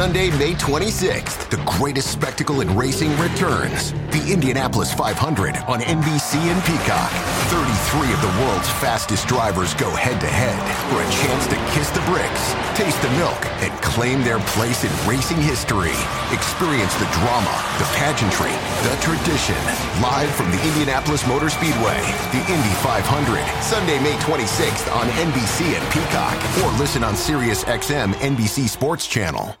Sunday, May 26th, the greatest spectacle in racing returns. The Indianapolis 500 on NBC and Peacock. 33 of the world's fastest drivers go head to head for a chance to kiss the bricks, taste the milk, and claim their place in racing history. Experience the drama, the pageantry, the tradition. Live from the Indianapolis Motor Speedway, the Indy 500, Sunday, May 26th on NBC and Peacock, or listen on Sirius XM NBC Sports Channel.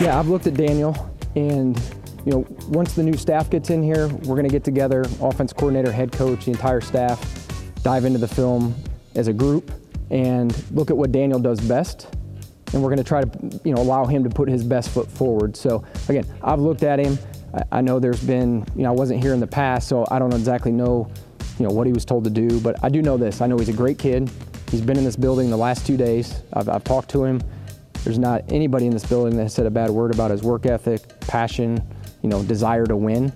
Yeah, I've looked at Daniel, and you know, once the new staff gets in here, we're going to get together, offense coordinator, head coach, the entire staff, dive into the film as a group, and look at what Daniel does best. And we're going to try to, you know, allow him to put his best foot forward. So again, I've looked at him. I, know there's been, you know, I wasn't here in the past, so I don't exactly know, you know, what he was told to do. But I do know this. I know he's a great kid. He's been in this building the last two days. I've, I've talked to him. There's not anybody in this building that said a bad word about his work ethic, passion, you know, desire to win.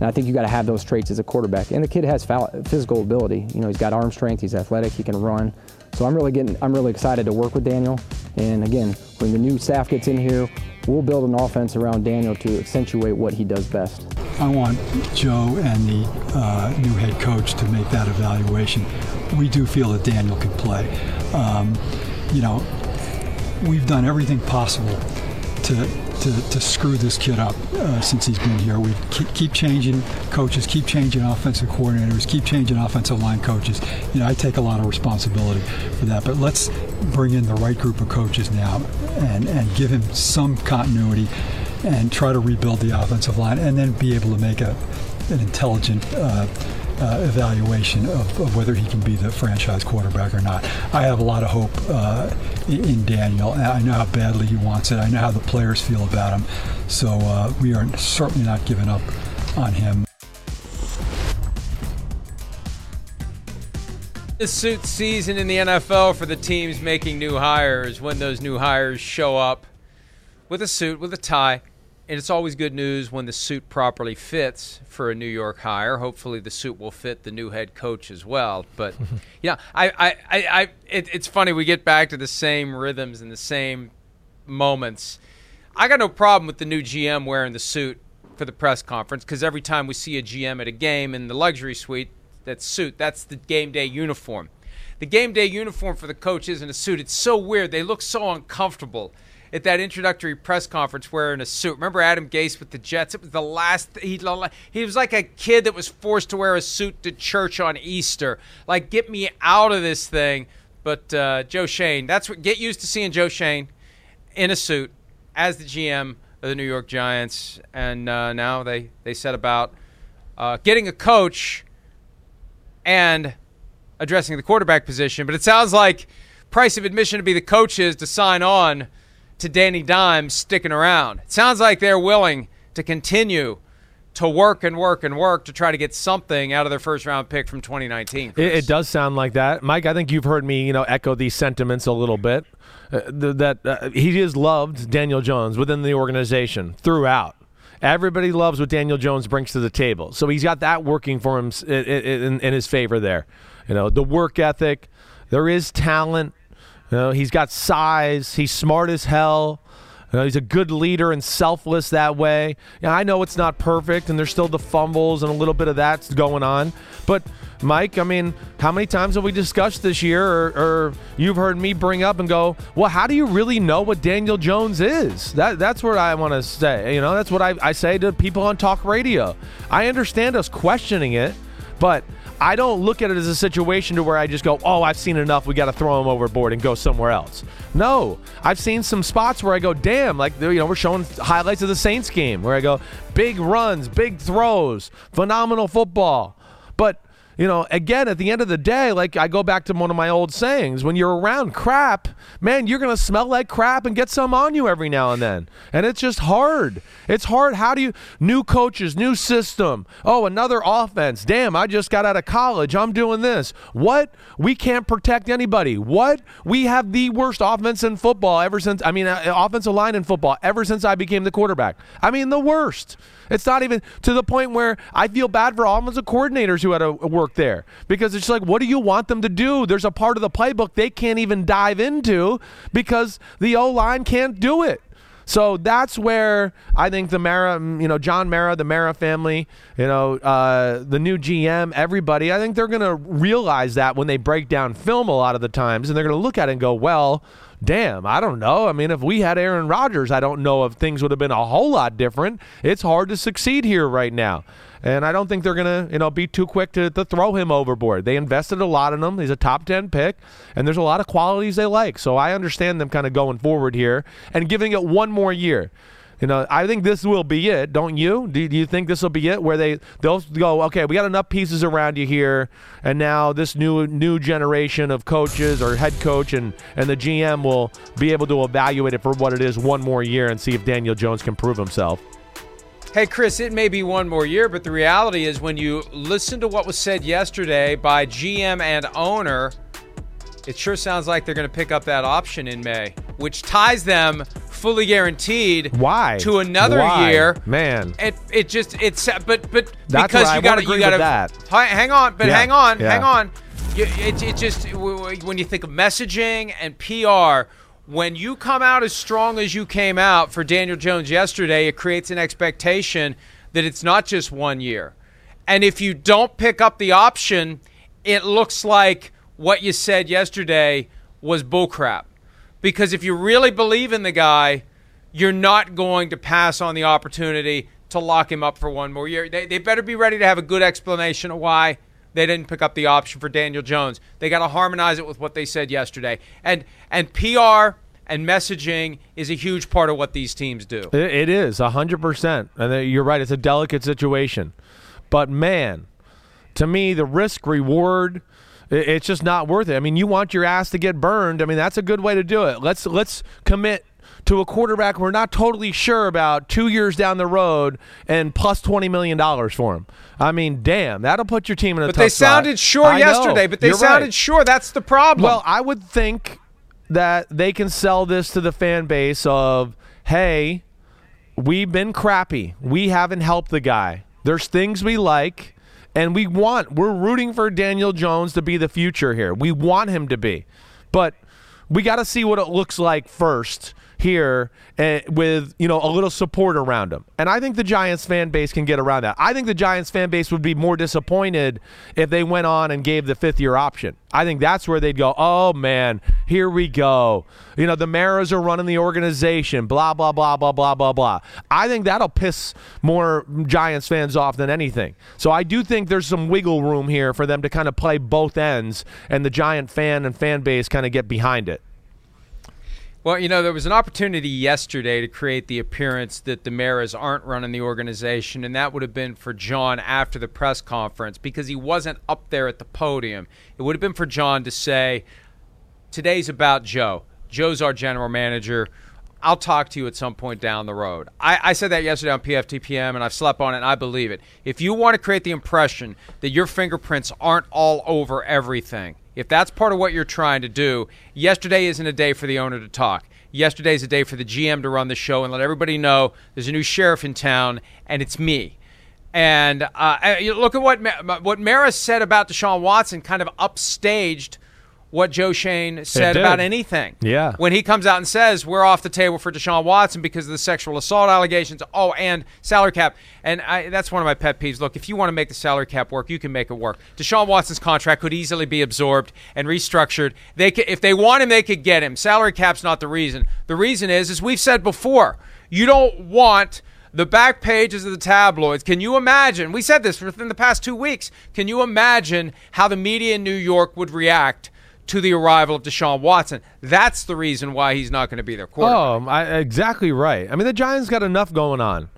And I think you got to have those traits as a quarterback. And the kid has physical ability. You know, he's got arm strength. He's athletic. He can run. So I'm really getting, I'm really excited to work with Daniel. And again, when the new staff gets in here, we'll build an offense around Daniel to accentuate what he does best. I want Joe and the uh, new head coach to make that evaluation. We do feel that Daniel can play. Um, you know, we've done everything possible to, to, to screw this kid up uh, since he's been here. We keep, keep, changing coaches, keep changing offensive coordinators, keep changing offensive line coaches. You know, I take a lot of responsibility for that. But let's bring in the right group of coaches now and, and give him some continuity and try to rebuild the offensive line and then be able to make a, an intelligent uh, uh, evaluation of, of, whether he can be the franchise quarterback or not. I have a lot of hope uh, in Daniel. I know how badly he wants it. I know how the players feel about him. So uh, we are certainly not giving up on him. The suit season in the NFL for the teams making new hires when those new hires show up with a suit, with a tie, and it's always good news when the suit properly fits for a New York hire. Hopefully, the suit will fit the new head coach as well. But yeah, I, I, I, I it, it's funny we get back to the same rhythms and the same moments. I got no problem with the new GM wearing the suit for the press conference because every time we see a GM at a game in the luxury suite, that suit, that's the game day uniform. The game day uniform for the coach isn't a suit. It's so weird. They look so uncomfortable at that introductory press conference wearing a suit. Remember Adam Gase with the Jets? It was the last he he was like a kid that was forced to wear a suit to church on Easter. Like get me out of this thing. But uh, Joe Schoen, that's what get used to seeing Joe Schoen in a suit as the GM of the New York Giants, and uh, now they they set about uh, getting a coach and addressing the quarterback position. But it sounds like price of admission to be the coach is to sign on to Danny Dimes sticking around. It sounds like they're willing to continue to work and work and work to try to get something out of their first round pick from 2019. It, it, does sound like that, Mike. I think you've heard me, you know, echo these sentiments a little bit. Uh, that uh, he is loved, Daniel Jones, within the organization throughout. Everybody loves what Daniel Jones brings to the table, so he's got that working for him in, in, in his favor. There, you know, the work ethic. There is talent. You know, he's got size. He's smart as hell. You know, he's a good leader and selfless that way. Yeah, I know it's not perfect, and there's still the fumbles and a little bit of that's going on. But Mike, I mean, how many times have we discussed this year, or, or, you've heard me bring up and go, well, how do you really know what Daniel Jones is? That that's what I want to say. You know, that's what I, I say to people on talk radio. I understand us questioning it, but I don't look at it as a situation to where I just go, oh, I've seen enough. We got to throw him overboard and go somewhere else. No, I've seen some spots where I go, damn, like you know, we're showing highlights of the Saints game where I go, big runs, big throws, phenomenal football. You know, again, at the end of the day, like I go back to one of my old sayings when you're around crap, man, you're going to smell like crap and get some on you every now and then. And it's just hard. It's hard. How do you, new coaches, new system. Oh, another offense. Damn, I just got out of college. I'm doing this. What? We can't protect anybody. What? We have the worst offense in football ever since, I mean, uh, offensive line in football ever since I became the quarterback. I mean, the worst. It's not even to the point where I feel bad for offensive coordinators who had to work there because it's like, what do you want them to do? There's a part of the playbook they can't even dive into because the O line can't do it. So that's where I think the Mara, you know, John Mara, the Mara family, you know, uh, the new GM, everybody, I think they're going to realize that when they break down film a lot of the times and they're going to look at it and go, well, damn, I don't know. I mean, if we had Aaron Rodgers, I don't know if things would have been a whole lot different. It's hard to succeed here right now. And I don't think they're going to, you know, be too quick to, to throw him overboard. They invested a lot in him. He's a top 10 pick, and there's a lot of qualities they like. So I understand them kind of going forward here and giving it one more year. You know, I think this will be it, don't you? Do, do you think this will be it, where they they'll go, okay, we got enough pieces around you here, and now this new new generation of coaches or head coach and and the GM will be able to evaluate it for what it is one more year and see if Daniel Jones can prove himself. Hey, Chris, it may be one more year, but the reality is when you listen to what was said yesterday by GM and owner, it sure sounds like they're going to pick up that option in May, which ties them fully guaranteed. Why to another Why? year? Man, it it just it's but but That's because you got to you got that. to hang on, but Yeah, hang on, yeah. hang on. You, it it just when you think of messaging and PR. When you come out as strong as you came out for Daniel Jones yesterday, it creates an expectation that it's not just one year. And if you don't pick up the option, it looks like what you said yesterday was bullcrap. Because if you really believe in the guy, you're not going to pass on the opportunity to lock him up for one more year. They, they better be ready to have a good explanation of why they didn't pick up the option for Daniel Jones. They got to harmonize it with what they said yesterday. And and PR and messaging is a huge part of what these teams do. It, is hundred percent, and you're right. It's a delicate situation, but man, to me, the risk reward, it's just not worth it. I mean, you want your ass to get burned. I mean, that's a good way to do it. Let's let's commit to a quarterback we're not totally sure about two years down the road and plus twenty million dollars for him. I mean, damn, that'll put your team in a But they spot. sounded sure I know. yesterday, but they You're sounded right. sure. That's the problem. Well, I would think that they can sell this to the fan base of, hey, we've been crappy. We haven't helped the guy. There's things we like, and we want, we're rooting for Daniel Jones to be the future here. We want him to be. But we got to see what it looks like first here uh, with you know a little support around him. And i think the giants fan base can get around that. I think the giants fan base would be more disappointed if they went on and gave the fifth year option. I think that's where they'd go oh man here we go. You know the maras are running the organization blah blah blah blah blah blah blah. I think that'll piss more giants fans off than anything. So i do think there's some wiggle room here for them to kind of play both ends and the giant fan and fan base kind of get behind it Well, you know, there was an opportunity yesterday to create the appearance that the Maras aren't running the organization, and that would have been for John after the press conference because he wasn't up there at the podium. It would have been for John to say, Today's about Joe. Joe's our general manager. I'll talk to you at some point down the road. I, I said that yesterday on PFTPM, and I've slept on it, and I believe it. If you want to create the impression that your fingerprints aren't all over everything, if that's part of what you're trying to do, yesterday isn't a day for the owner to talk. Yesterday's a day for the GM to run the show and let everybody know there's a new sheriff in town, and it's me. And uh, uh, look at what what Maris said about Deshaun Watson, kind of upstaged what Joe Schoen said about anything. Yeah. When he comes out and says we're off the table for Deshaun Watson because of the sexual assault allegations, oh, and salary cap. And I, that's one of my pet peeves. Look, if you want to make the salary cap work, you can make it work. Deshaun Watson's contract could easily be absorbed and restructured. They could, if they want him, they could get him. Salary cap's not the reason. The reason is, as we've said before, you don't want the back pages of the tabloids. Can you imagine? We said this within the past two weeks. Can you imagine how the media in New York would react to the arrival of Deshaun Watson? That's the reason why he's not going to be their quarterback. Oh, I, exactly right. I mean, the Giants got enough going on.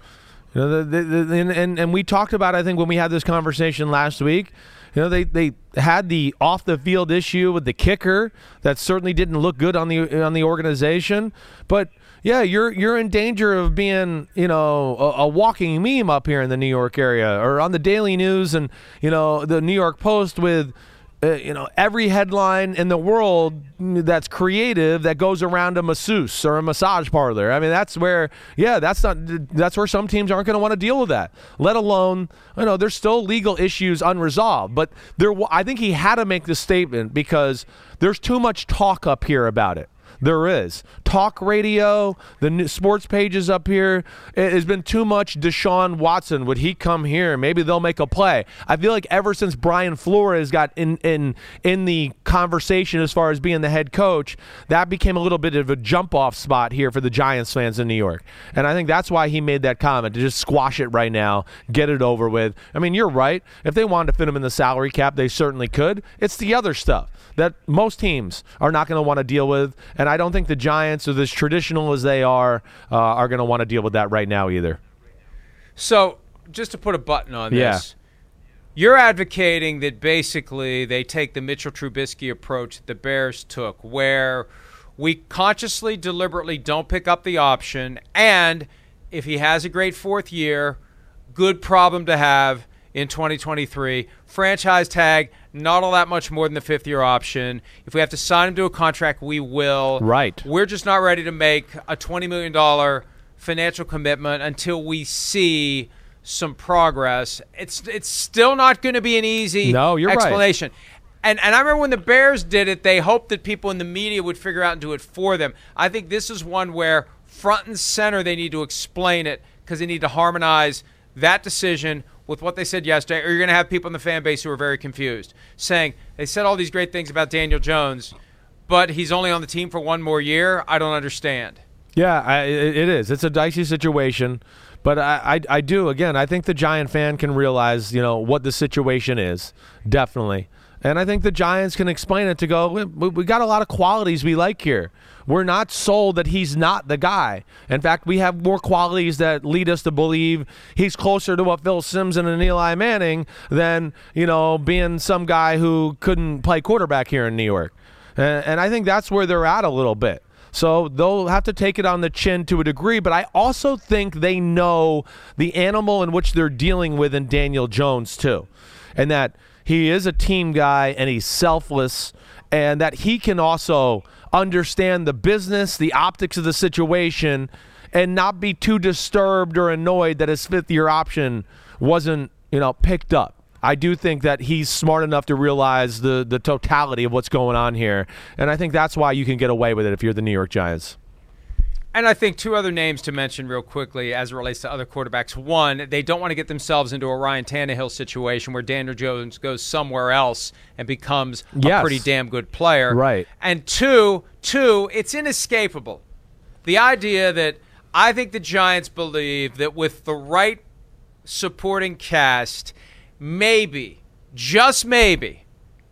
You know, the, the, the, and, and and we talked about I think when we had this conversation last week. You know, they, they had the off the field issue with the kicker that certainly didn't look good on the on the organization. But yeah, you're you're in danger of being you know a, a walking meme up here in the New York area or on the Daily News and you know the New York Post with uh, you know every headline in the world that's creative that goes around a masseuse or a massage parlor. I mean, that's where yeah, that's not that's where some teams aren't going to want to deal with that. Let alone you know there's still legal issues unresolved. But there, I think he had to make this statement because there's too much talk up here about it. There is talk radio, the sports pages up here. It has been too much. Deshaun Watson would he come here? Maybe they'll make a play. I feel like ever since Brian Flores got in in in the conversation as far as being the head coach, that became a little bit of a jump off spot here for the Giants fans in New York. And I think that's why he made that comment to just squash it right now, get it over with. I mean, you're right. If they wanted to fit him in the salary cap, they certainly could. It's the other stuff that most teams are not going to want to deal with, and I don't think the Giants, are as traditional as they are, uh, are going to want to deal with that right now either. So, just to put a button on Yeah. this, you're advocating that basically they take the Mitchell Trubisky approach that the Bears took, where we consciously, deliberately don't pick up the option, and if he has a great fourth year, good problem to have in 2023. Franchise tag, not all that much more than the fifth year option. If we have to sign him to a contract, we will. Right. We're just not ready to make a $20 million financial commitment until we see some progress. It's it's still not going to be an easy No, you're right. explanation. And and I remember when the Bears did it, they hoped that people in the media would figure out and do it for them. I think this is one where front and center they need to explain it because they need to harmonize that decision with what they said yesterday, or you're going to have people in the fan base who are very confused, saying they said all these great things about Daniel Jones, but he's only on the team for one more year. I don't understand. Yeah, I, it is. It's a dicey situation, but I, I, I do again. I think the Giant fan can realize, you know, what the situation is, definitely, and I think the Giants can explain it to go. We we got a lot of qualities we like here. We're not sold that he's not the guy. In fact, we have more qualities that lead us to believe he's closer to what Phil Simpson and Eli Manning than you know being some guy who couldn't play quarterback here in New York. And, and I think that's where they're at a little bit. So they'll have to take it on the chin to a degree, but I also think they know the animal in which they're dealing with in Daniel Jones, too. And that he is a team guy and he's selfless, and that he can also understand the business, the optics of the situation, and not be too disturbed or annoyed that his fifth year option wasn't, you know, picked up. I do think that he's smart enough to realize the the totality of what's going on here, and I think that's why you can get away with it if you're the New York Giants. And I think two other names to mention real quickly as it relates to other quarterbacks. One, they don't want to get themselves into a Ryan Tannehill situation where Daniel Jones goes somewhere else and becomes a pretty damn good player. Right. And two, two, it's inescapable. The idea that I think the Giants believe that with the right supporting cast, maybe, just maybe,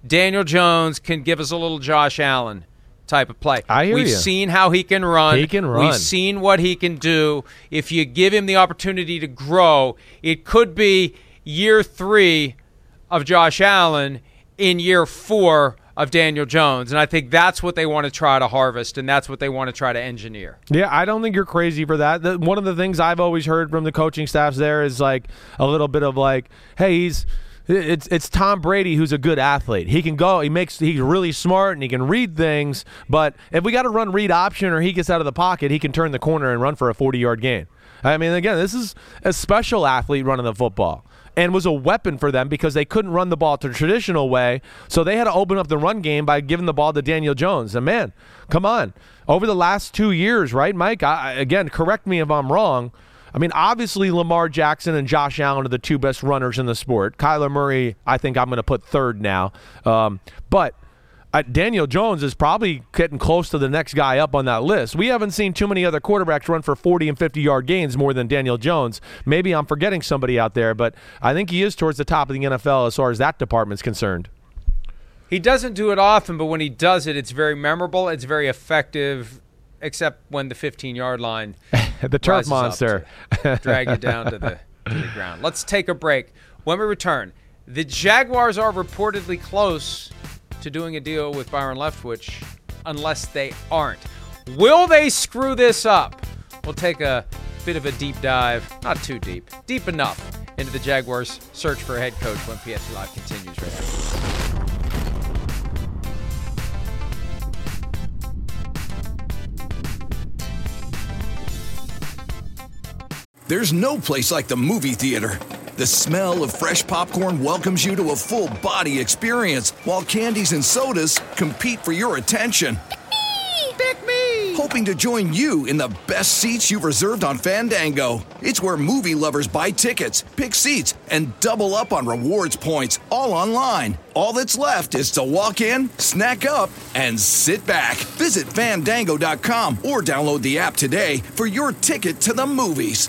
Daniel Jones can give us a little Josh Allen type of play. I hear We've you. seen how he can run. He can run. We've seen what he can do. If you give him the opportunity to grow, it could be year three of Josh Allen in year four of Daniel Jones. And I think that's what they want to try to harvest, and that's what they want to try to engineer. Yeah, I don't think you're crazy for that. The, one of the things I've always heard from the coaching staffs there is like a little bit of like, hey, he's it's it's Tom Brady who's a good athlete. He can go, he makes he's really smart and he can read things, but if we got to run read option or he gets out of the pocket, he can turn the corner and run for a 40-yard gain. I mean, again, this is a special athlete running the football. and was a weapon for them because they couldn't run the ball the traditional way. So they had to open up the run game by giving the ball to Daniel Jones. And man, come on. Over the last two years, right, Mike? I, again, correct me if I'm wrong. I mean, obviously, Lamar Jackson and Josh Allen are the two best runners in the sport. Kyler Murray, I think I'm going to put third now. Um, but uh, Daniel Jones is probably getting close to the next guy up on that list. We haven't seen too many other quarterbacks run for 40 and 50 yard gains more than Daniel Jones. Maybe I'm forgetting somebody out there, but I think he is towards the top of the NFL as far as that department's concerned. He doesn't do it often, but when he does it, it's very memorable. It's very effective, except when the 15 yard line. the turf monster. drag you down to the, to the ground. Let's take a break. When we return, the Jaguars are reportedly close to doing a deal with Byron Leftwich unless they aren't. Will they screw this up? We'll take a bit of a deep dive, not too deep, deep enough into the Jaguars' search for a head coach when PFT Live continues right after There's no place like the movie theater. The smell of fresh popcorn welcomes you to a full body experience, while candies and sodas compete for your attention. Pick me! Pick me! Hoping to join you in the best seats you've reserved on Fandango. It's where movie lovers buy tickets, pick seats, and double up on rewards points, all online. All that's left is to walk in, snack up, and sit back. Visit fandango.com or download the app today for your ticket to the movies.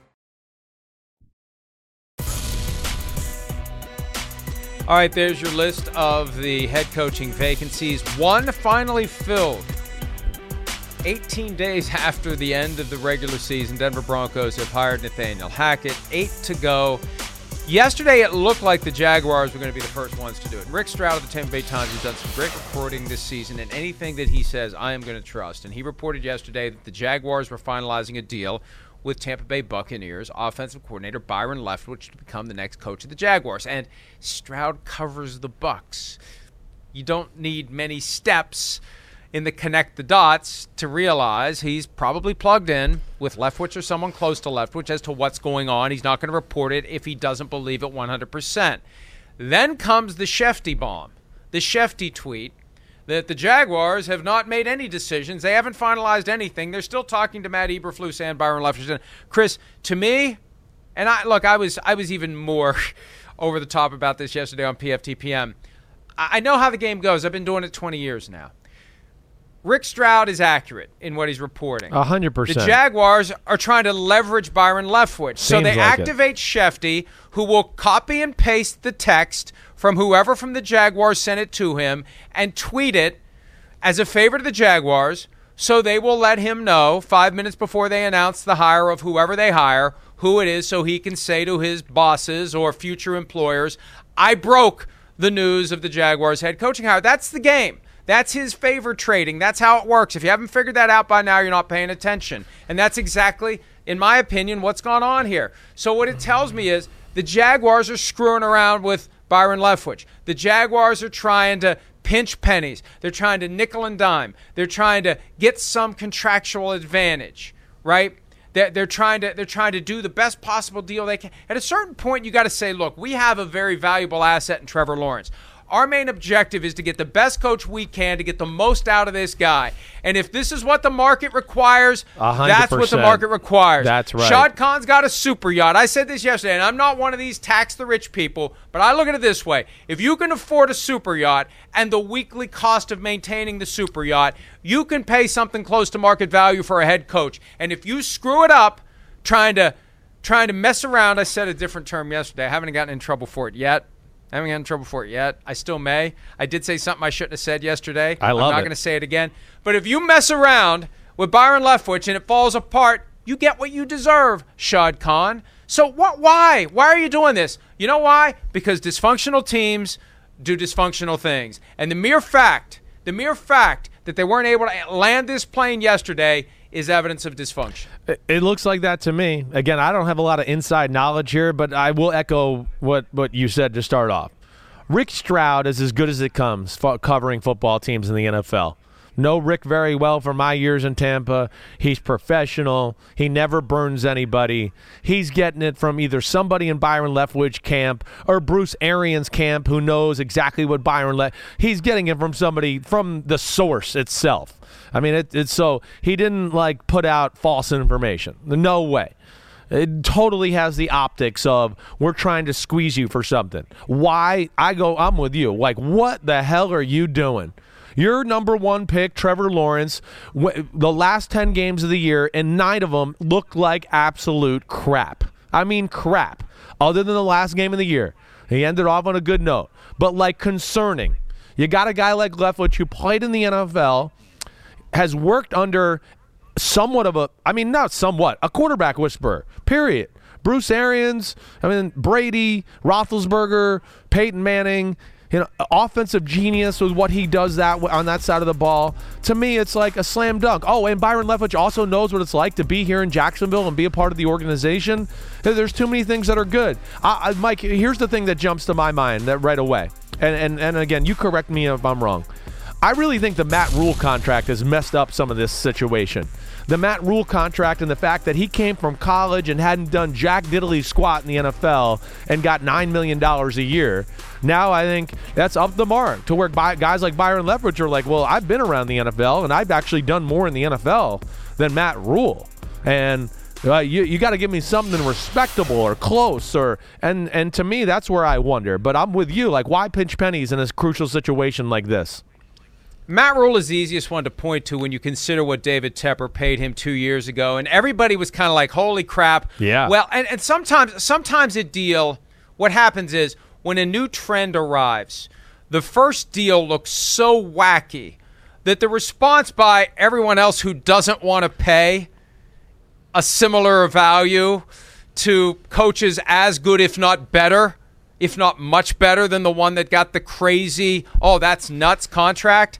All right, there's your list of the head coaching vacancies. One finally filled. 18 days after the end of the regular season, Denver Broncos have hired Nathaniel Hackett. Eight to go. Yesterday, it looked like the Jaguars were going to be the first ones to do it. Rick Stroud of the Tampa Bay Times has done some great reporting this season, and anything that he says, I am going to trust. And he reported yesterday that the Jaguars were finalizing a deal with Tampa Bay Buccaneers offensive coordinator Byron Leftwich to become the next coach of the Jaguars. And Stroud covers the Bucs. You don't need many steps in the connect the dots to realize he's probably plugged in with Leftwich or someone close to Leftwich as to what's going on. He's not going to report it if he doesn't believe it 100%. Then comes the Schefty bomb, the Schefty tweet that the Jaguars have not made any decisions. They haven't finalized anything. They're still talking to Matt Eberflus and Byron Leftwich. Chris, to me, and I look, I was I was even more over the top about this yesterday on PFTPM. I know how the game goes. I've been doing it 20 years now. Rick Stroud is accurate in what he's reporting. A hundred The. Jaguars are trying to leverage Byron Leftwich. So they like it. activate Schefty, who will copy and paste the text from whoever from the Jaguars sent it to him and tweet it as a favor to the Jaguars. So they will let him know five minutes before they announce the hire of whoever they hire who it is so he can say to his bosses or future employers, I broke the news of the Jaguars head coaching hire. That's the game. That's his favor trading. That's how it works. If you haven't figured that out by now, you're not paying attention. And that's exactly, in my opinion, what's gone on here. So what it tells me is the Jaguars are screwing around with Byron Leftwich. The Jaguars are trying to pinch pennies. They're trying to nickel and dime. They're trying to get some contractual advantage, right? They're, trying to they're trying to do the best possible deal they can. At a certain point, you got to say, look, we have a very valuable asset in Trevor Lawrence. Our main objective is to get the best coach we can to get the most out of this guy. And if this is what the market requires, A hundred that's what the market requires. That's right. Shad Khan's got a super yacht. I said this yesterday, and I'm not one of these tax the rich people, but I look at it this way. If you can afford a super yacht and the weekly cost of maintaining the super yacht, you can pay something close to market value for a head coach. And if you screw it up trying to trying to mess around, I said a different term yesterday. I haven't gotten in trouble for it yet. I haven't gotten in trouble for it yet. I still may. I did say something I shouldn't have said yesterday. I love I'm not going to say it again. But if you mess around with Byron Leftwich and it falls apart, you get what you deserve, Shad Khan. So what? Why? Why are you doing this? You know why? Because dysfunctional teams do dysfunctional things, and the mere fact, the mere fact that they weren't able to land this plane yesterday is evidence of dysfunction. It- looks like that to me. Again, I don't have a lot of inside knowledge here, but I will echo what, what you said to start off. Rick Stroud is as good as it comes covering football teams in the NFL. Know Rick very well from my years in Tampa. He's professional. He never burns anybody. He's getting it from either somebody in Byron Leftwich camp or Bruce Arians camp who knows exactly what Byron Le- He's getting it from somebody from the source itself. I mean, it, it's so he didn't like put out false information. No way. It totally has the optics of we're trying to squeeze you for something. Why? I go, I'm with you. Like, what the hell are you doing? Your number one pick, Trevor Lawrence, w- the last 10 games of the year, and nine of them looked like absolute crap. I mean, crap. Other than the last game of the year. He ended off on a good note, but like concerning. You got a guy like Leftwich who played in the NFL, has worked under somewhat of a, I mean, not somewhat, a quarterback whisperer, period. Bruce Arians, I mean, Brady, Roethlisberger, Peyton Manning, you know, offensive genius with what he does that on that side of the ball. To me, it's like a slam dunk. Oh, and Byron Leftwich also knows what it's like to be here in Jacksonville and be a part of the organization. There's too many things that are good. I, I, Mike, here's the thing that jumps to my mind that right away, and and and again, you correct me if I'm wrong. I really think the Matt Rhule contract has messed up some of this situation. The Matt Rhule contract and the fact that he came from college and hadn't done jack diddly squat in the NFL and got $9 million a year. Now I think that's up the mark to where guys like Byron Leftwich are like, well, I've been around the NFL and I've actually done more in the NFL than Matt Rhule. And uh, you you got to give me something respectable or close or and and to me that's where I wonder. But I'm with you. Like, why pinch pennies in a crucial situation like this? Matt Rhule is the easiest one to point to when you consider what David Tepper paid him two years ago, and everybody was kind of like, "Holy crap!" Yeah. Well, and, and sometimes, sometimes a deal, what happens is when a new trend arrives, the first deal looks so wacky that the response by everyone else who doesn't want to pay a similar value to coaches as good, if not better, if not much better than the one that got the crazy, oh, that's nuts contract.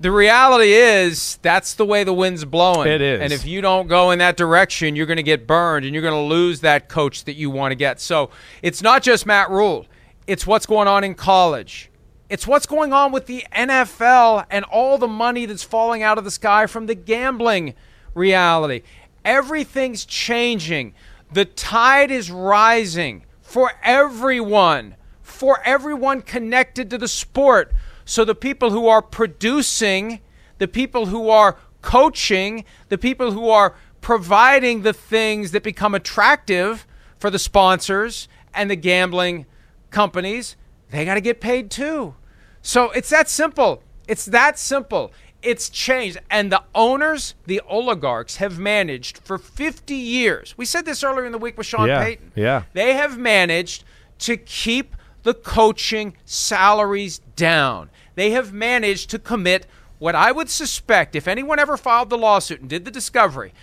The reality is that's the way the wind's blowing. It is. And if you don't go in that direction, you're going to get burned and you're going to lose that coach that you want to get. So it's not just Matt Rhule, it's what's going on in college. It's what's going on with the NFL and all the money that's falling out of the sky from the gambling reality. Everything's changing. The tide is rising for everyone, for everyone connected to the sport. So the people who are producing, the people who are coaching, the people who are providing the things that become attractive for the sponsors and the gambling companies, they got to get paid too. So it's that simple. It's that simple. It's changed. And the owners, the oligarchs, have managed for 50 years. We said this earlier in the week with Sean Yeah, Payton. yeah. They have managed to keep the coaching salaries down. They have managed to commit what I would suspect if anyone ever filed the lawsuit and did the discovery,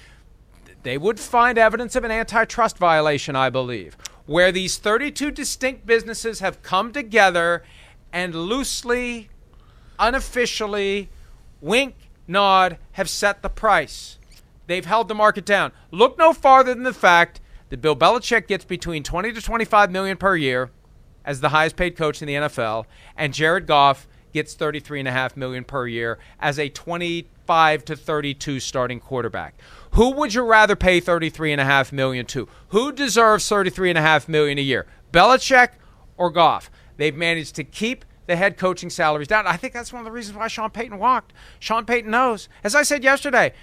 they would find evidence of an antitrust violation, I believe, where these 32 distinct businesses have come together and loosely, unofficially, wink, nod, have set the price. They've held the market down. Look no farther than the fact that Bill Belichick gets between 20 to 25 million per year as the highest paid coach in the NFL, and Jared Goff gets 33.5 million per year as a 25 to 32 starting quarterback. Who would you rather pay 33.5 million to? Who deserves 33.5 million a year? Belichick or Goff? They've managed to keep the head coaching salaries down. I think that's one of the reasons why Sean Payton walked. Sean Payton knows. As I said yesterday,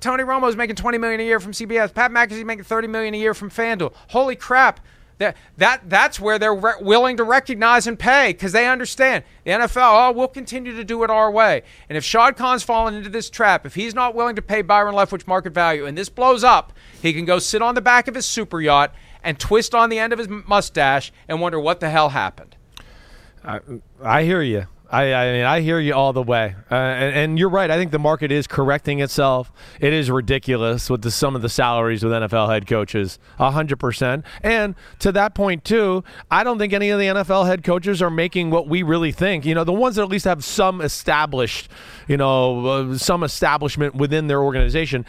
Tony Romo is making 20 million a year from CBS. Pat McAfee's making 30 million a year from FanDuel. Holy crap. That, that that's where they're re- willing to recognize and pay because they understand the NFL. Oh, we'll continue to do it our way. And if Shad Khan's fallen into this trap, if he's not willing to pay Byron Leftwich market value, and this blows up, he can go sit on the back of his super yacht and twist on the end of his mustache and wonder what the hell happened. I, I hear you. I, I mean, I hear you all the way, uh, and, and, you're right. I think the market is correcting itself. It is ridiculous with the, some of the salaries with NFL head coaches, hundred percent. And to that point too, I don't think any of the NFL head coaches are making what we really think. You know, the ones that at least have some established, you know, uh, some establishment within their organization.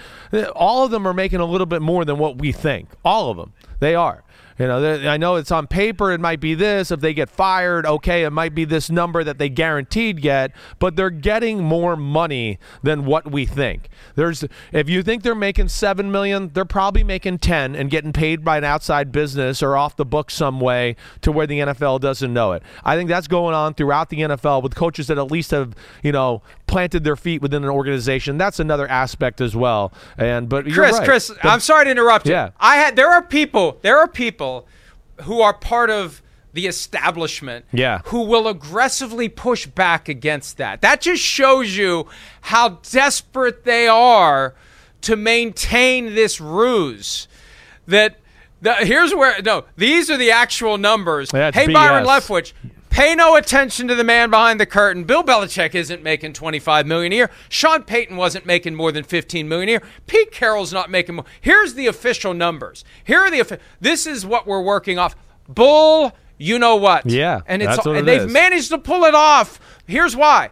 All of them are making a little bit more than what we think. All of them, they are. You know, I know it's on paper, it might be this. If they get fired, okay, it might be this number that they guaranteed get, but they're getting more money than what we think. There's if you think they're making 7 million, they're probably making 10 and getting paid by an outside business or off the book some way to where the NFL doesn't know it. I think that's going on throughout the NFL with coaches that at least have, you know, planted their feet within an organization. That's another aspect as well. And but Chris, right. Chris, the, I'm sorry to interrupt you. Yeah. I had there are people, there are people who are part of the establishment yeah. who will aggressively push back against that. That just shows you how desperate they are to maintain this ruse. That the, here's where no, these are the actual numbers. That's hey, BS. Byron Leftwich, Pay no attention to the man behind the curtain. Bill Belichick isn't making 25 million a year. Sean Payton wasn't making more than 15 million a year. Pete Carroll's not making more. Here's the official numbers. Here are the this is what we're working off. Bull, you know what? Yeah, and it's and it they've is. managed to pull it off. Here's why.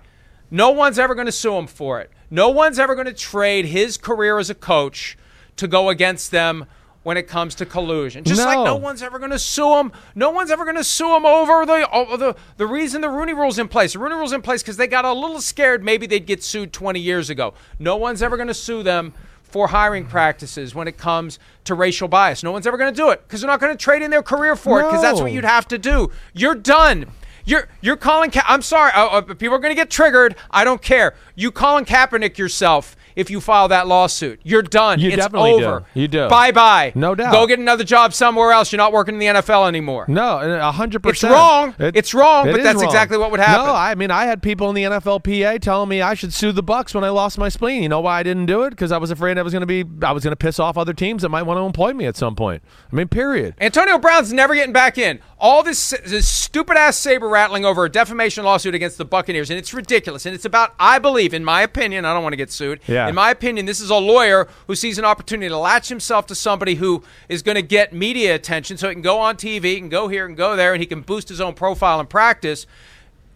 No one's ever going to sue him for it. No one's ever going to trade his career as a coach to go against them when it comes to collusion. Just no. like no one's ever going to sue him. No one's ever going to sue him over the, over the the reason the Rooney Rule's in place. The Rooney Rule's in place because they got a little scared maybe they'd get sued 20 years ago. No one's ever going to sue them for hiring practices when it comes to racial bias. No one's ever going to do it because they're not going to trade in their career for it because that's what you'd have to do. You're done. You're you're calling. Ka- I'm sorry. Uh, uh, people are going to get triggered. I don't care. You Colin Kaepernick yourself if you file that lawsuit. You're done. You it's definitely over. do. You do. Bye bye. No doubt. Go get another job somewhere else. You're not working in the NFL anymore. No, uh, a hundred It's wrong. it's wrong, it but that's wrong. exactly what would happen. No, I mean I had people in the NFLPA telling me I should sue the Bucs when I lost my spleen. You know why I didn't do it? Because I was afraid I was going to be I was going to piss off other teams that might want to employ me at some point. I mean, period. Antonio Brown's never getting back in. All this, this stupid ass saber rattling over a defamation lawsuit against the Buccaneers, and it's ridiculous. And it's about, I believe, in my opinion, I don't want to get sued. Yeah. In my opinion, this is a lawyer who sees an opportunity to latch himself to somebody who is going to get media attention, so he can go on TV, he can go here and go there, and he can boost his own profile and practice.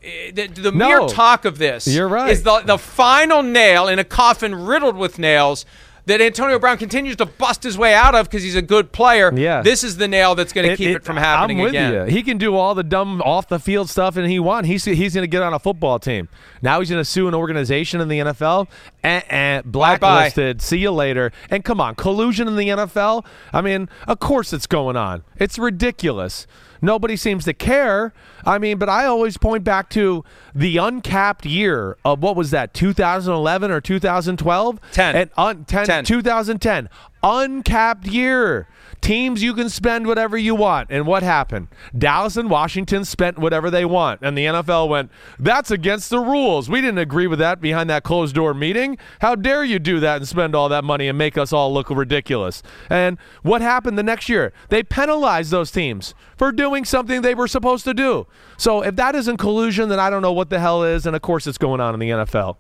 Eh, The, the No. mere talk of this You're right. is the, the final nail in a coffin riddled with nails that Antonio Brown continues to bust his way out of because he's a good player. Yeah. This is the nail that's going to keep it, from happening I'm with again. you. He can do all the dumb off the field stuff, and he won. He's he's going to get on a football team. Now he's going to sue an organization in the NFL. And, and blacklisted. See you later. And come on, collusion in the NFL. I mean, of course it's going on. It's ridiculous. Nobody seems to care. I mean, but I always point back to the uncapped year of what was that, 2011 or 2012? 10. And un, 10, 10. 2010. Uncapped year. Teams you can spend whatever you want. And what happened? Dallas and Washington spent whatever they want. And the NFL went, that's against the rules. We didn't agree with that behind that closed door meeting. How dare you do that and spend all that money and make us all look ridiculous? And what happened the next year? They penalized those teams for doing something they were supposed to do. So if that isn't collusion, then I don't know what the hell is. And of course, it's going on in the NFL.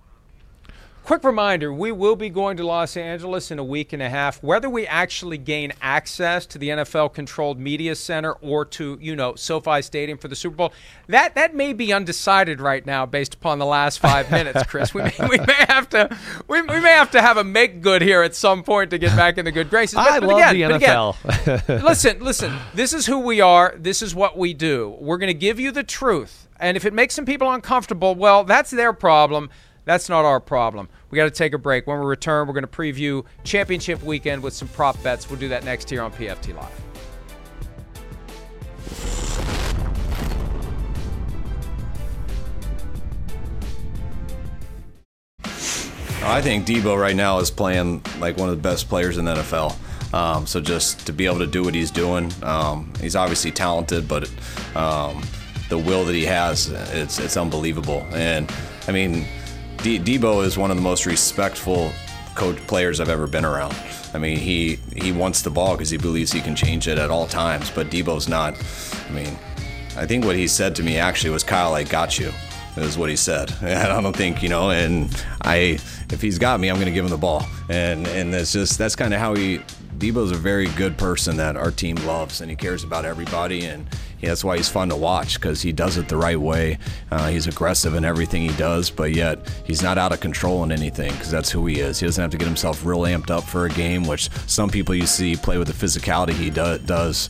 Quick reminder we will be going to Los Angeles in a week and a half. Whether we actually gain access to the NFL controlled media center or to, you know, SoFi Stadium for the Super Bowl, that, that may be undecided right now based upon the last five minutes, Chris. We may, we may have to we, we may have to have a make good here at some point to get back in the good graces. But, I but love again, the but again, NFL. listen, listen. This is who we are. This is what we do. We're going to give you the truth. And if it makes some people uncomfortable, well, that's their problem. That's not our problem. We got to take a break. When we return, we're going to preview championship weekend with some prop bets. We'll do that next here on PFT Live. Oh, I think Deebo right now is playing like one of the best players in the NFL. Um, so just to be able to do what he's doing, um, he's obviously talented, but um, the will that he has, it's it's unbelievable. And I mean D- Deebo is one of the most respectful coach players I've ever been around. I mean, he he wants the ball because he believes he can change it at all times. But Deebo's not. I mean, I think what he said to me actually was, "Kyle, I got you." Is what he said. And I don't think you know. And I, if he's got me, I'm going to give him the ball. And and that's just that's kind of how he. Deebo's a very good person that our team loves, and he cares about everybody. And yeah, that's why he's fun to watch because he does it the right way. Uh, he's aggressive in everything he does, but yet he's not out of control in anything because that's who he is. He doesn't have to get himself real amped up for a game, which some people you see play with the physicality he do- does.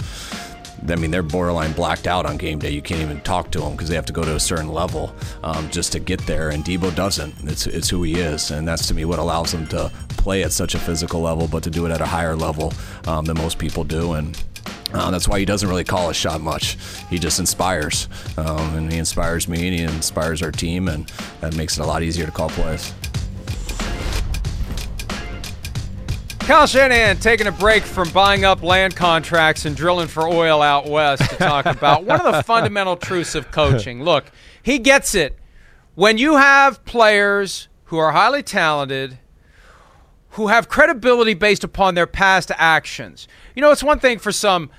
I mean, they're borderline blacked out on game day. You can't even talk to them because they have to go to a certain level um, just to get there. And Deebo doesn't. It's it's who he is, and that's to me what allows him to play at such a physical level, but to do it at a higher level um, than most people do. And uh, that's why he doesn't really call a shot much. He just inspires, um, and he inspires me, and he inspires our team, and that makes it a lot easier to call plays. Kyle Shanahan taking a break from buying up land contracts and drilling for oil out west to talk about one of the fundamental truths of coaching. Look, he gets it. When you have players who are highly talented, who have credibility based upon their past actions, you know, it's one thing for some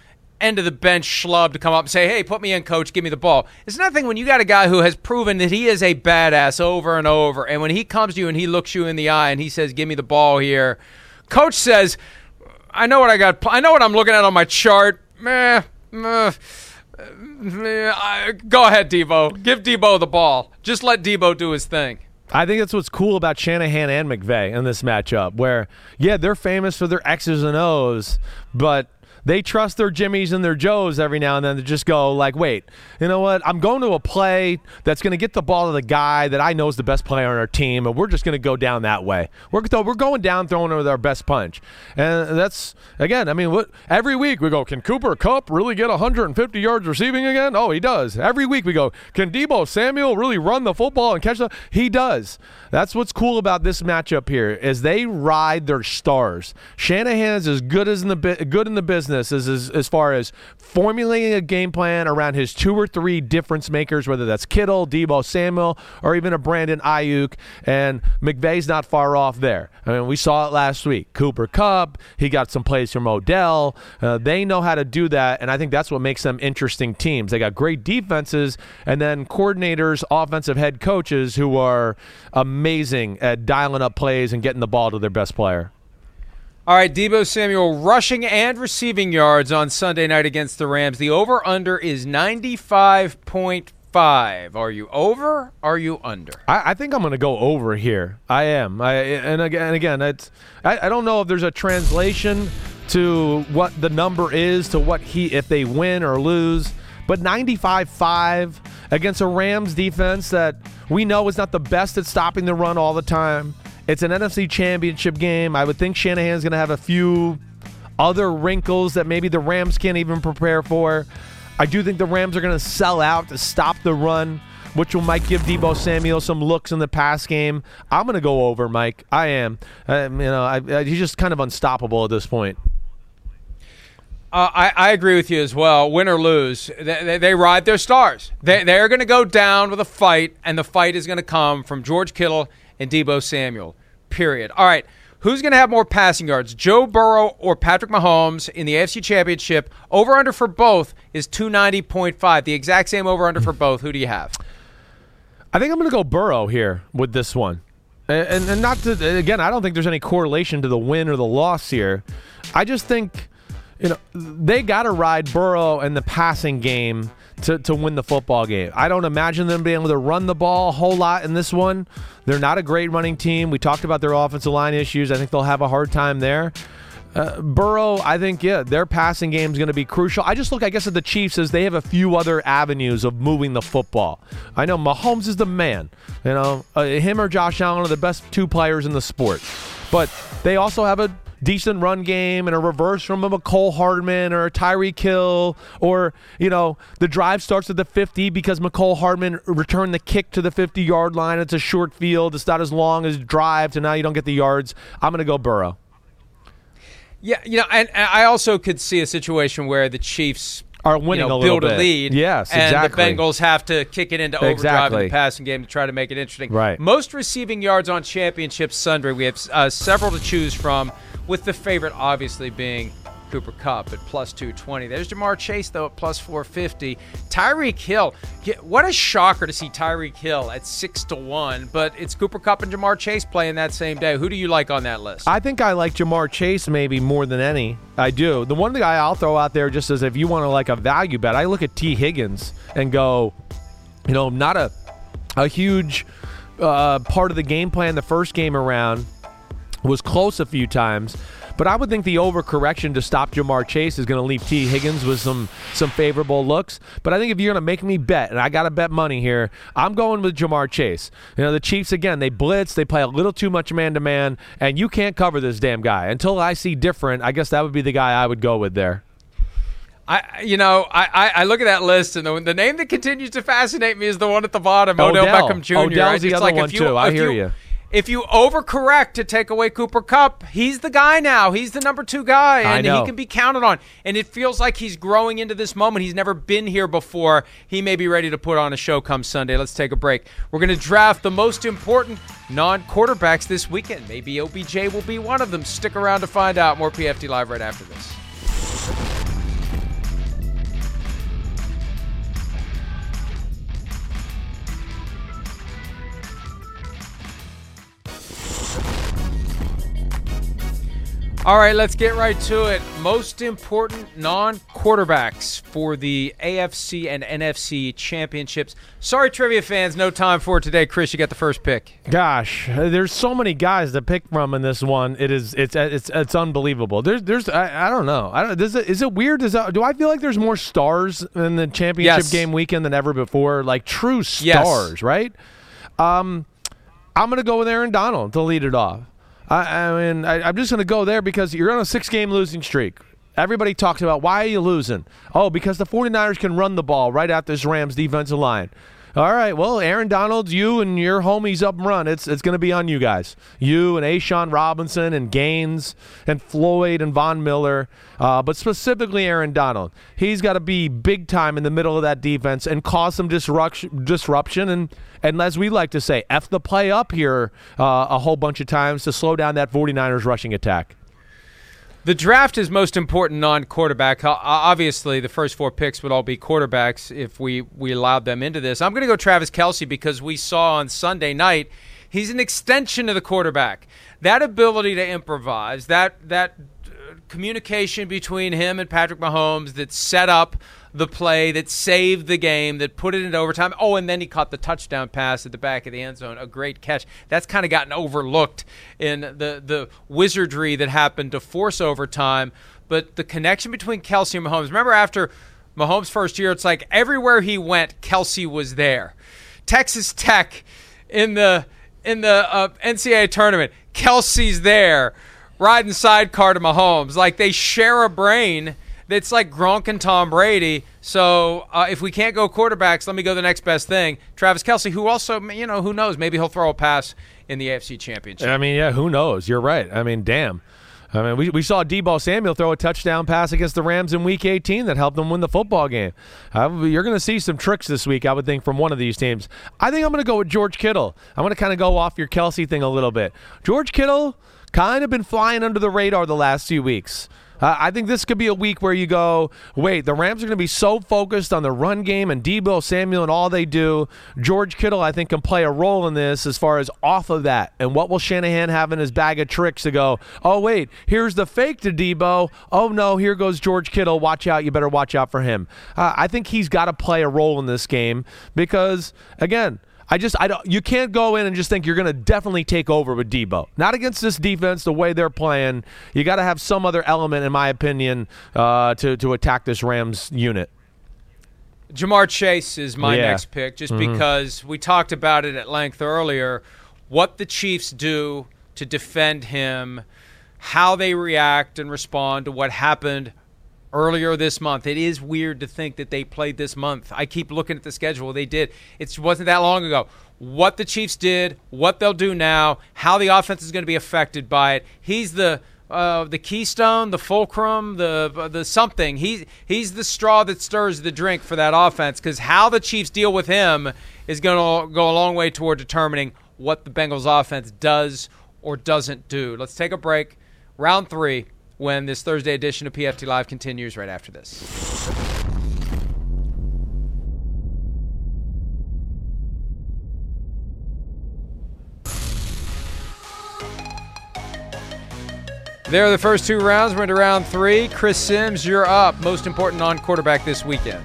end of the bench schlub to come up and say, hey, put me in, coach, give me the ball. It's nothing when you got a guy who has proven that he is a badass over and over. And when he comes to you and he looks you in the eye and he says, give me the ball here, coach says, I know what I got. I know what I'm looking at on my chart. Meh, meh, go ahead, Deebo. Give Deebo the ball. Just let Deebo do his thing. I think that's what's cool about Shanahan and McVay in this matchup, where, yeah, they're famous for their X's and O's, but they trust their Jimmies and their Joes every now and then to just go like, wait, you know what? I'm going to a play that's going to get the ball to the guy that I know is the best player on our team, and we're just going to go down that way. We're we're going down throwing with our best punch, and that's again. I mean, what every week we go, can Cooper Kupp really get 150 yards receiving again? Oh, he does. Every week we go, can Deebo Samuel really run the football and catch the? He does. That's what's cool about this matchup here is they ride their stars. Shanahan's as good as in the good in the business as, as as far as formulating a game plan around his two or three difference makers, whether that's Kittle, Deebo Samuel, or even a Brandon Aiyuk. And McVay's not far off there. I mean, we saw it last week. Cooper Kupp, he got some plays from Odell. Uh, they know how to do that, and I think that's what makes them interesting teams. They got great defenses, and then coordinators, offensive head coaches who are amazing at dialing up plays and getting the ball to their best player. All right, Deebo Samuel rushing and receiving yards on Sunday night against the Rams. The over under is 95.5. Are you over? Are you under? I, I think I'm going to go over here. I am. I and again, and again, it's I, I don't know if there's a translation to what the number is to what he if they win or lose. But 95-5 against a Rams defense that we know is not the best at stopping the run all the time. It's an NFC championship game. I would think Shanahan's going to have a few other wrinkles that maybe the Rams can't even prepare for. I do think the Rams are going to sell out to stop the run, which will might give Deebo Samuel some looks in the pass game. I'm going to go over, Mike. I am. You know, I, I, he's just kind of unstoppable at this point. Uh, I, I, agree with you as well. Win or lose, they, they, they ride their stars. They, they're going to go down with a fight, and the fight is going to come from George Kittle and Deebo Samuel. Period. All right. Who's going to have more passing yards, Joe Burrow or Patrick Mahomes in the AFC Championship? Over under for both is 290.5. The exact same over under for both. Who do you have? I think I'm going to go Burrow here with this one. And, and not to, again, I don't think there's any correlation to the win or the loss here. I just think you know, they got to ride Burrow and the passing game to, to win the football game. I don't imagine them being able to run the ball a whole lot in this one. They're not a great running team. We talked about their offensive line issues. I think they'll have a hard time there. Uh, Burrow, I think, yeah, their passing game is going to be crucial. I just look, I guess, at the Chiefs as they have a few other avenues of moving the football. I know Mahomes is the man. You know, uh, him or Josh Allen are the best two players in the sport. But they also have a decent run game and a reverse from a Mecole Hardman or a Tyreek Hill, or you know the drive starts at the 50 because Mecole Hardman returned the kick to the 50 yard line. It's a short field. It's not as long as drive, so now you don't get the yards. I'm going to go Burrow. Yeah, you know, and, and I also could see a situation where the Chiefs are winning you know, a little build bit. a lead. Yes, and exactly. the Bengals have to kick it into overdrive Exactly. in the passing game to try to make it interesting. Right. Most receiving yards on championship Sunday. We have uh, several to choose from, with the favorite obviously being Cooper Kupp at plus 220. There's Ja'Marr Chase though at plus 450. Tyreek Hill. What a shocker to see Tyreek Hill at six to one. But it's Cooper Kupp and Ja'Marr Chase playing that same day. Who do you like on that list? I think I like Ja'Marr Chase maybe more than any. I do. The one guy I'll throw out there just as if you want to like a value bet, I look at Tee Higgins and go, you know, not a a huge uh, part of the game plan the first game around was close a few times. But I would think the overcorrection to stop Ja'Marr Chase is going to leave Tee Higgins with some some favorable looks. But I think if you're going to make me bet, and I got to bet money here, I'm going with Ja'Marr Chase. You know, the Chiefs again, they blitz, they play a little too much man to man, and you can't cover this damn guy. Until I see different, I guess that would be the guy I would go with there. I, you know, I, I, I look at that list, and the, the name that continues to fascinate me is the one at the bottom, Odell, Odell. Beckham Jr. Odell's right? the It's other like one, you, too. I hear you. If you overcorrect to take away Cooper Kupp, he's the guy now. He's the number two guy, and he can be counted on. And it feels like he's growing into this moment. He's never been here before. He may be ready to put on a show come Sunday. Let's take a break. We're going to draft the most important non-quarterbacks this weekend. Maybe OBJ will be one of them. Stick around to find out. More PFT Live right after this. All right, let's get right to it. Most important non quarterbacks for the AFC and NFC championships. Sorry, trivia fans, no time for it today. Chris, you got the first pick. Gosh, there's so many guys to pick from in this one. It is it's it's it's unbelievable. There's there's I, I don't know. I don't is it, is it weird? Is that, do I feel like there's more stars in the championship Yes. game weekend than ever before? Like true Yes. stars, right? Um, I'm gonna go with Aaron Donald to lead it off. I, I mean, I, I'm just gonna go there because you're on a six-game losing streak. Everybody talks about why are you losing? Oh, because the 49ers can run the ball right at this Rams defensive line. All right, well, Aaron Donald, you and your homies up and run. It's it's going to be on you guys. You and A'Shawn Robinson and Gaines and Floyd and Von Miller, uh, but specifically Aaron Donald. He's got to be big time in the middle of that defense and cause some disruption. Disruption and and as we like to say, f the play up here uh, a whole bunch of times to slow down that 49ers rushing attack. The draft is most important non-quarterback. Obviously, the first four picks would all be quarterbacks if we we allowed them into this. I'm going to go Travis Kelce because we saw on Sunday night he's an extension of the quarterback. That ability to improvise, that that communication between him and Patrick Mahomes that set up the play that saved the game, that put it into overtime. Oh, and then he caught the touchdown pass at the back of the end zone. A great catch. That's kind of gotten overlooked in the, the wizardry that happened to force overtime. But the connection between Kelce and Mahomes, remember after Mahomes' first year, it's like everywhere he went, Kelce was there. Texas Tech in the in the uh, NCAA tournament, Kelce's there, riding sidecar to Mahomes. Like they share a brain that's like Gronk and Tom Brady. So uh, if we can't go quarterbacks, let me go the next best thing. Travis Kelce, who also, you know, who knows? Maybe he'll throw a pass in the AFC Championship. I mean, yeah, who knows? You're right. I mean, damn. I mean, we, we saw Deebo Samuel throw a touchdown pass against the Rams in Week 18 that helped them win the football game. You're going to see some tricks this week, I would think, from one of these teams. I think I'm going to go with George Kittle. I'm going to kind of go off your Kelce thing a little bit. George Kittle kind of been flying under the radar the last few weeks. Uh, I think this could be a week where you go, wait, the Rams are going to be so focused on the run game and Deebo Samuel and all they do. George Kittle, I think, can play a role in this as far as off of that. And what will Shanahan have in his bag of tricks to go, oh, wait, here's the fake to Deebo. Oh, no, here goes George Kittle. Watch out. You better watch out for him. Uh, I think he's got to play a role in this game because, again, I just I don't you can't go in and just think you're going to definitely take over with Deebo. Not against this defense the way they're playing. You got to have some other element in my opinion uh, to to attack this Rams unit. Ja'Marr Chase is my Yeah. next pick just Mhm. because we talked about it at length earlier. What the Chiefs do to defend him, how they react and respond to what happened earlier this month. It is weird to think that they played this month. I keep looking at the schedule. They did. It wasn't that long ago. What the Chiefs did, what they'll do now, how the offense is going to be affected by it. He's the uh, the keystone, the fulcrum, the the something. He's he's the straw that stirs the drink for that offense. Because how the Chiefs deal with him is going to go a long way toward determining what the Bengals offense does or doesn't do. Let's take a break. Round three when this Thursday edition of PFT Live continues right after this. There are the first two rounds. We're into round three. Chris Sims, you're up. Most important non quarterback this weekend.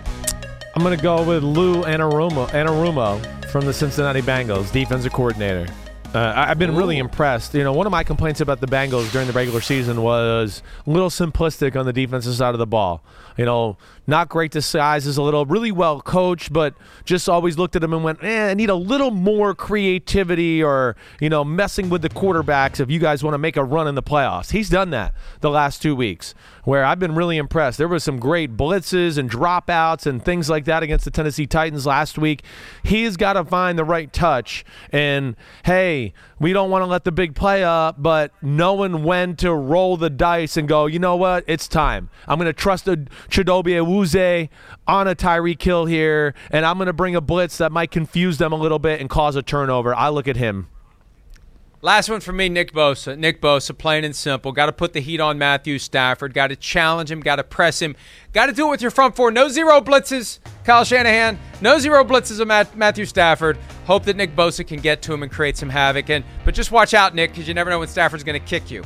I'm going to go with Lou Anarumo, Anarumo from the Cincinnati Bengals, defensive coordinator. Uh, I've been really impressed. You know, one of my complaints about the Bengals during the regular season was a little simplistic on the defensive side of the ball. You know, not great disguises, a little really well coached, but just always looked at them and went, eh, I need a little more creativity or, you know, messing with the quarterbacks if you guys want to make a run in the playoffs. He's done that the last two weeks where I've been really impressed. There was some great blitzes and dropouts and things like that against the Tennessee Titans last week. He's got to find the right touch. And hey, we don't want to let the big play up, but knowing when to roll the dice and go, you know what, it's time. I'm going to trust a Chidobe Awuzie on a Tyreek Hill here, and I'm going to bring a blitz that might confuse them a little bit and cause a turnover. I look at him. Last one for me, Nick Bosa. Nick Bosa, plain and simple. Got to put the heat on Matthew Stafford. Got to challenge him. Got to press him. Got to do it with your front four. No zero blitzes, Kyle Shanahan. No zero blitzes of Matt, Matthew Stafford. Hope that Nick Bosa can get to him and create some havoc. And but just watch out, Nick, because you never know when Stafford's going to kick you.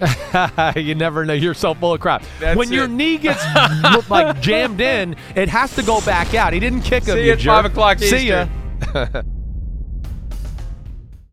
you never know. You're so full of crap. That's when it. your knee gets like jammed in, it has to go back out. He didn't kick him. See you at jerk. five o'clock See ya.